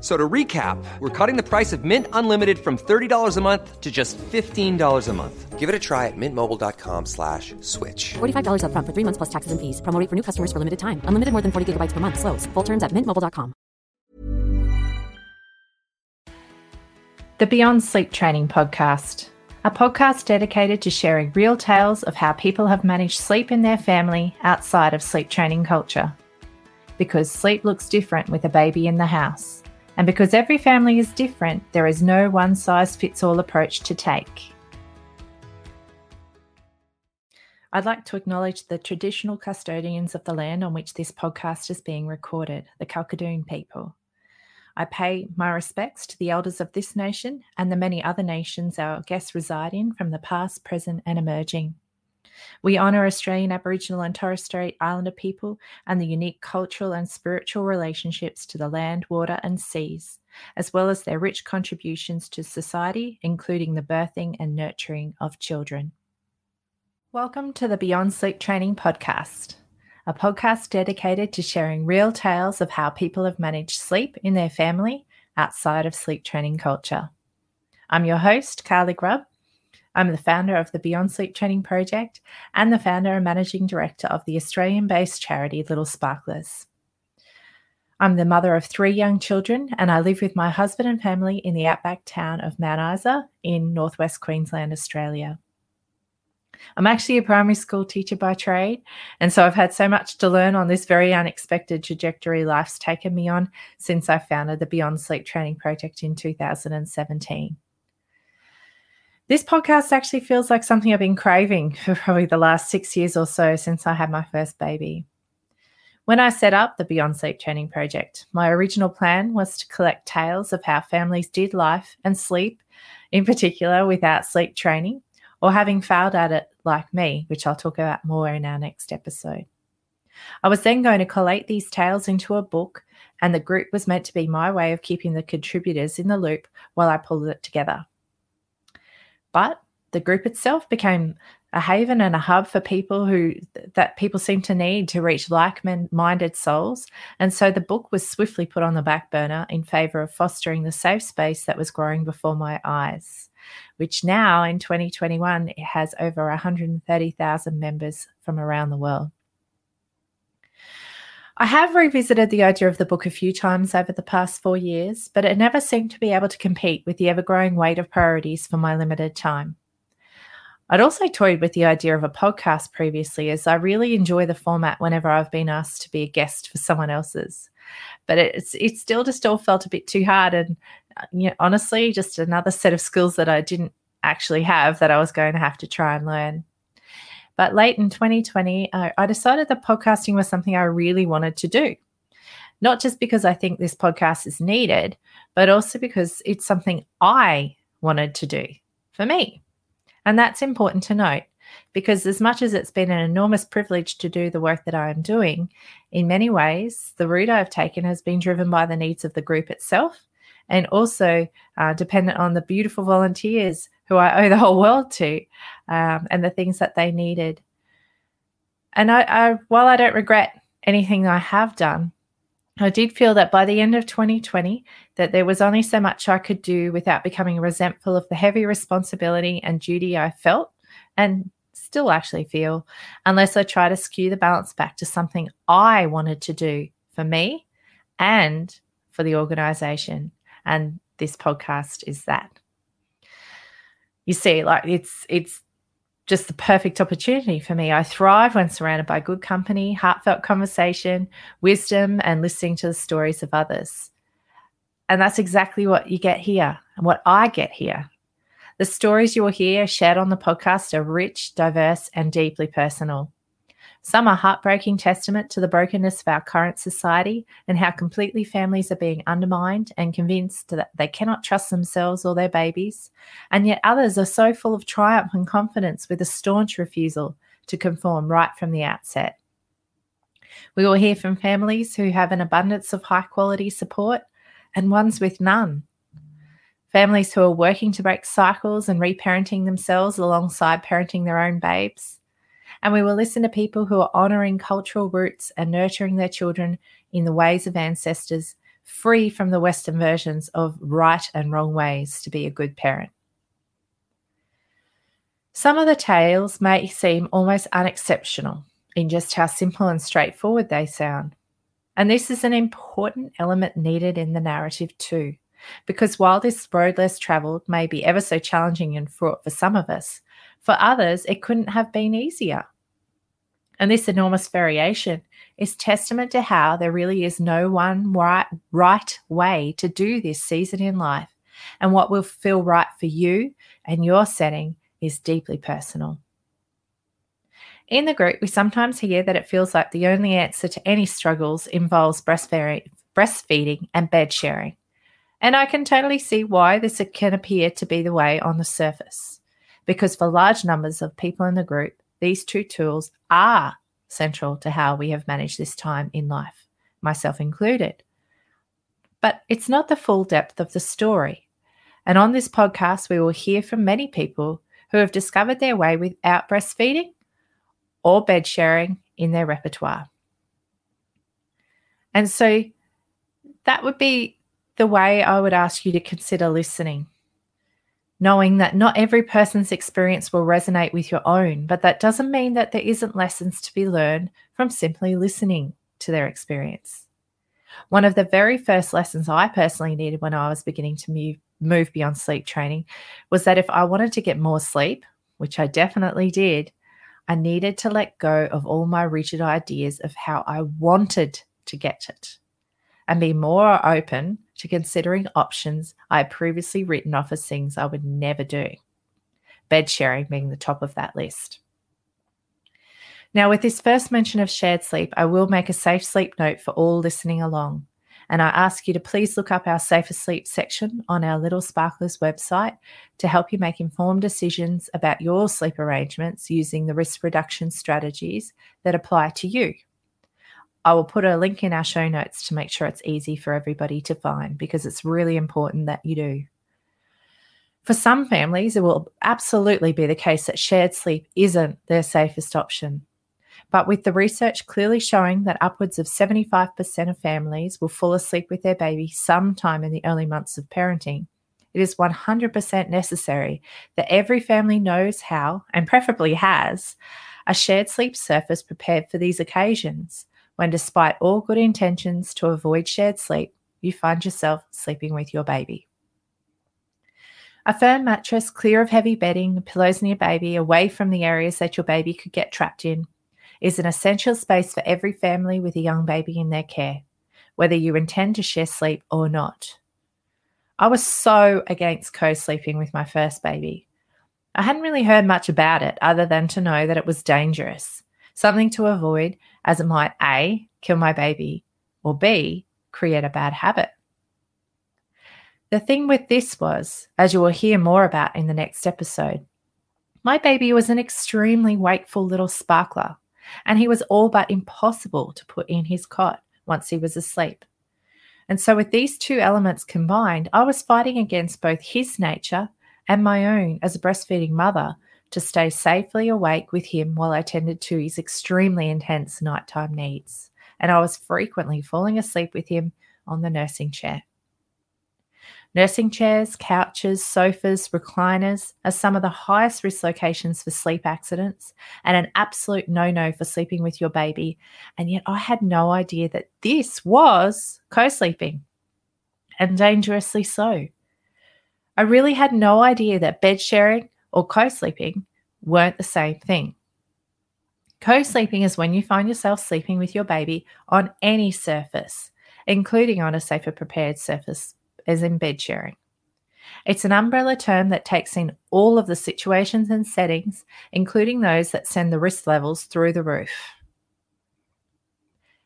F- So to recap, we're cutting the price of Mint Unlimited from $30 a month to just $15 a month. Give it a try at mintmobile.com slash switch. $45 upfront for three months plus taxes and fees. Promo for new customers for limited time. Unlimited more than 40 gigabytes per month. Slows. Full terms at mintmobile.com. The Beyond Sleep Training Podcast, a podcast dedicated to sharing real tales of how people have managed sleep in their family outside of sleep training culture. Because sleep looks different with a baby in the house. And because every family is different, there is no one size fits all approach to take. I'd like to acknowledge the traditional custodians of the land on which this podcast is being recorded, the Kalkadoon people. I pay my respects to the elders of this nation and the many other nations our guests reside in from the past, present, and emerging. We honour Australian Aboriginal and Torres Strait Islander people and the unique cultural and spiritual relationships to the land, water, and seas, as well as their rich contributions to society, including the birthing and nurturing of children. Welcome to the Beyond Sleep Training Podcast, a podcast dedicated to sharing real tales of how people have managed sleep in their family outside of sleep training culture. I'm your host, Carly Grubb. I'm the founder of the Beyond Sleep Training Project and the founder and managing director of the Australian based charity Little Sparklers. I'm the mother of three young children and I live with my husband and family in the outback town of Mount Isa in northwest Queensland, Australia. I'm actually a primary school teacher by trade, and so I've had so much to learn on this very unexpected trajectory life's taken me on since I founded the Beyond Sleep Training Project in 2017. This podcast actually feels like something I've been craving for probably the last six years or so since I had my first baby. When I set up the Beyond Sleep Training Project, my original plan was to collect tales of how families did life and sleep, in particular without sleep training, or having failed at it like me, which I'll talk about more in our next episode. I was then going to collate these tales into a book, and the group was meant to be my way of keeping the contributors in the loop while I pulled it together. But the group itself became a haven and a hub for people who that people seem to need to reach like-minded souls. And so the book was swiftly put on the back burner in favor of fostering the safe space that was growing before my eyes which now in 2021 it has over 130,000 members from around the world I have revisited the idea of the book a few times over the past four years, but it never seemed to be able to compete with the ever growing weight of priorities for my limited time. I'd also toyed with the idea of a podcast previously, as I really enjoy the format whenever I've been asked to be a guest for someone else's. But it's it still just all felt a bit too hard, and uh, you know, honestly, just another set of skills that I didn't actually have that I was going to have to try and learn. But late in 2020, uh, I decided that podcasting was something I really wanted to do. Not just because I think this podcast is needed, but also because it's something I wanted to do for me. And that's important to note because, as much as it's been an enormous privilege to do the work that I am doing, in many ways, the route I've taken has been driven by the needs of the group itself and also uh, dependent on the beautiful volunteers who I owe the whole world to um, and the things that they needed. And I, I, while I don't regret anything I have done, I did feel that by the end of 2020 that there was only so much I could do without becoming resentful of the heavy responsibility and duty I felt and still actually feel unless I try to skew the balance back to something I wanted to do for me and for the organization. And this podcast is that. You see, like it's it's just the perfect opportunity for me. I thrive when surrounded by good company, heartfelt conversation, wisdom, and listening to the stories of others. And that's exactly what you get here and what I get here. The stories you will hear shared on the podcast are rich, diverse, and deeply personal. Some are heartbreaking testament to the brokenness of our current society and how completely families are being undermined and convinced that they cannot trust themselves or their babies. And yet others are so full of triumph and confidence with a staunch refusal to conform right from the outset. We will hear from families who have an abundance of high quality support and ones with none. Families who are working to break cycles and reparenting themselves alongside parenting their own babes and we will listen to people who are honoring cultural roots and nurturing their children in the ways of ancestors, free from the Western versions of right and wrong ways to be a good parent. Some of the tales may seem almost unexceptional in just how simple and straightforward they sound. And this is an important element needed in the narrative too. Because while this road less travelled may be ever so challenging and fraught for some of us, for others, it couldn't have been easier. And this enormous variation is testament to how there really is no one right, right way to do this season in life. And what will feel right for you and your setting is deeply personal. In the group, we sometimes hear that it feels like the only answer to any struggles involves breastfeeding and bed sharing. And I can totally see why this can appear to be the way on the surface because for large numbers of people in the group, these two tools are central to how we have managed this time in life, myself included. But it's not the full depth of the story. And on this podcast, we will hear from many people who have discovered their way without breastfeeding or bed sharing in their repertoire. And so that would be the way I would ask you to consider listening knowing that not every person's experience will resonate with your own, but that doesn't mean that there isn't lessons to be learned from simply listening to their experience. One of the very first lessons I personally needed when I was beginning to move, move beyond sleep training was that if I wanted to get more sleep, which I definitely did, I needed to let go of all my rigid ideas of how I wanted to get it and be more open to considering options I had previously written off as things I would never do. Bed sharing being the top of that list. Now, with this first mention of shared sleep, I will make a safe sleep note for all listening along. And I ask you to please look up our Safer Sleep section on our Little Sparklers website to help you make informed decisions about your sleep arrangements using the risk reduction strategies that apply to you. I will put a link in our show notes to make sure it's easy for everybody to find because it's really important that you do. For some families, it will absolutely be the case that shared sleep isn't their safest option. But with the research clearly showing that upwards of 75% of families will fall asleep with their baby sometime in the early months of parenting, it is 100% necessary that every family knows how, and preferably has, a shared sleep surface prepared for these occasions when, despite all good intentions to avoid shared sleep, you find yourself sleeping with your baby. A firm mattress clear of heavy bedding, pillows near baby, away from the areas that your baby could get trapped in, is an essential space for every family with a young baby in their care, whether you intend to share sleep or not. I was so against co sleeping with my first baby. I hadn't really heard much about it other than to know that it was dangerous something to avoid as it might A, kill my baby, or B, create a bad habit. The thing with this was, as you will hear more about in the next episode, my baby was an extremely wakeful little sparkler, and he was all but impossible to put in his cot once he was asleep. And so, with these two elements combined, I was fighting against both his nature and my own as a breastfeeding mother to stay safely awake with him while I tended to his extremely intense nighttime needs, and I was frequently falling asleep with him on the nursing chair. Nursing chairs, couches, sofas, recliners are some of the highest risk locations for sleep accidents and an absolute no no for sleeping with your baby. And yet I had no idea that this was co sleeping and dangerously so. I really had no idea that bed sharing or co sleeping weren't the same thing. Co sleeping is when you find yourself sleeping with your baby on any surface, including on a safer prepared surface as in bed sharing. It's an umbrella term that takes in all of the situations and settings, including those that send the risk levels through the roof.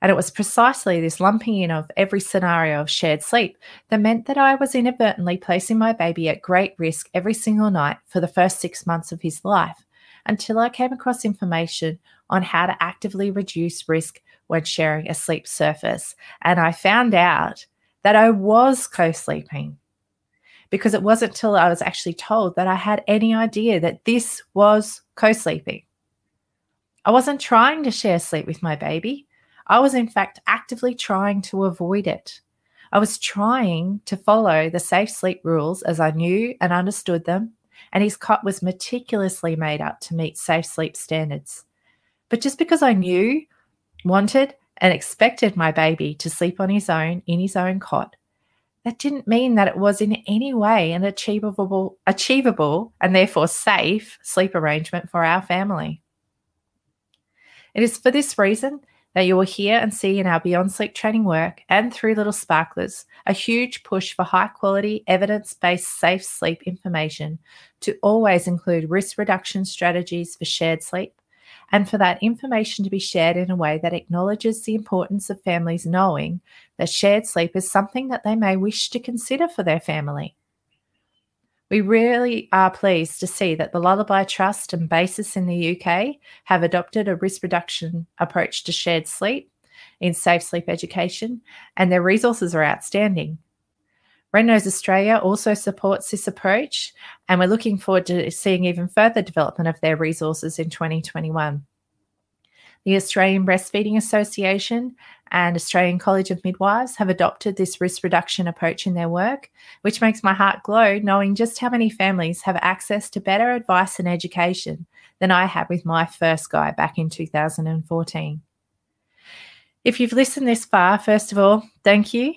And it was precisely this lumping in of every scenario of shared sleep that meant that I was inadvertently placing my baby at great risk every single night for the first six months of his life until I came across information on how to actively reduce risk when sharing a sleep surface. And I found out that I was co sleeping because it wasn't till I was actually told that I had any idea that this was co sleeping. I wasn't trying to share sleep with my baby. I was, in fact, actively trying to avoid it. I was trying to follow the safe sleep rules as I knew and understood them, and his cot was meticulously made up to meet safe sleep standards. But just because I knew, wanted, and expected my baby to sleep on his own in his own cot, that didn't mean that it was in any way an achievable, achievable and therefore safe sleep arrangement for our family. It is for this reason that you will hear and see in our Beyond Sleep training work and through Little Sparklers a huge push for high quality, evidence based safe sleep information to always include risk reduction strategies for shared sleep and for that information to be shared in a way that acknowledges the importance of families knowing that shared sleep is something that they may wish to consider for their family. We really are pleased to see that the Lullaby Trust and BASIS in the UK have adopted a risk reduction approach to shared sleep in safe sleep education, and their resources are outstanding. Red Nose Australia also supports this approach, and we're looking forward to seeing even further development of their resources in 2021. The Australian Breastfeeding Association and Australian College of Midwives have adopted this risk reduction approach in their work, which makes my heart glow knowing just how many families have access to better advice and education than I had with my first guy back in 2014. If you've listened this far, first of all, thank you.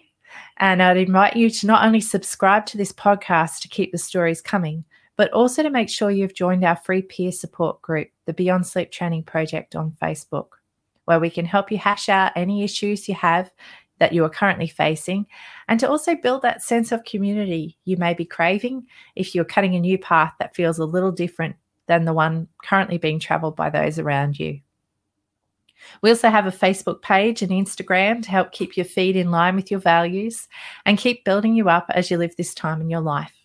And I'd invite you to not only subscribe to this podcast to keep the stories coming, but also to make sure you've joined our free peer support group, the Beyond Sleep Training Project on Facebook, where we can help you hash out any issues you have that you are currently facing, and to also build that sense of community you may be craving if you're cutting a new path that feels a little different than the one currently being traveled by those around you. We also have a Facebook page and Instagram to help keep your feed in line with your values and keep building you up as you live this time in your life.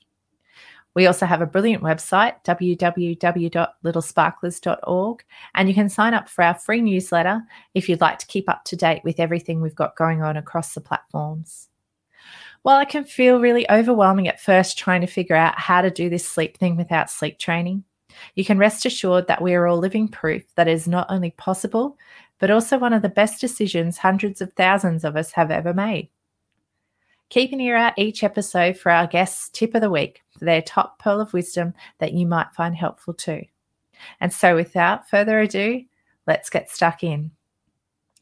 We also have a brilliant website, www.littlesparklers.org, and you can sign up for our free newsletter if you'd like to keep up to date with everything we've got going on across the platforms. While it can feel really overwhelming at first trying to figure out how to do this sleep thing without sleep training, you can rest assured that we are all living proof that is not only possible, but also one of the best decisions hundreds of thousands of us have ever made. Keep an ear out each episode for our guests' tip of the week their top pearl of wisdom that you might find helpful too. And so, without further ado, let's get stuck in.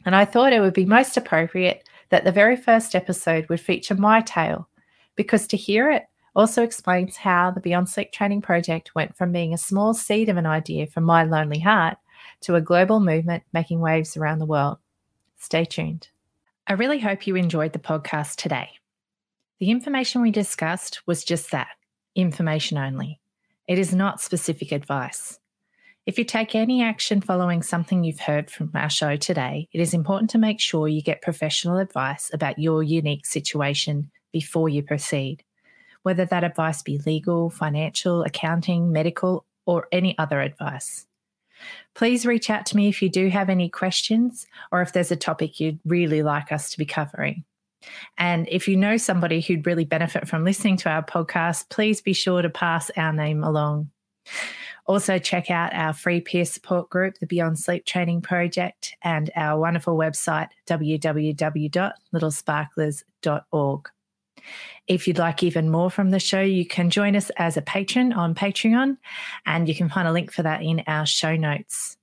And I thought it would be most appropriate that the very first episode would feature my tale, because to hear it also explains how the Beyond Sleep Training Project went from being a small seed of an idea from my lonely heart to a global movement making waves around the world. Stay tuned. I really hope you enjoyed the podcast today. The information we discussed was just that information only. It is not specific advice. If you take any action following something you've heard from our show today, it is important to make sure you get professional advice about your unique situation before you proceed, whether that advice be legal, financial, accounting, medical, or any other advice. Please reach out to me if you do have any questions or if there's a topic you'd really like us to be covering. And if you know somebody who'd really benefit from listening to our podcast, please be sure to pass our name along. Also, check out our free peer support group, the Beyond Sleep Training Project, and our wonderful website, www.littlesparklers.org. If you'd like even more from the show, you can join us as a patron on Patreon, and you can find a link for that in our show notes.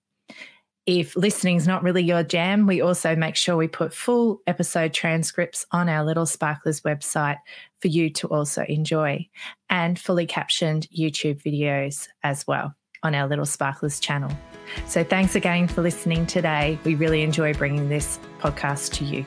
If listening is not really your jam, we also make sure we put full episode transcripts on our Little Sparklers website for you to also enjoy, and fully captioned YouTube videos as well on our Little Sparklers channel. So thanks again for listening today. We really enjoy bringing this podcast to you.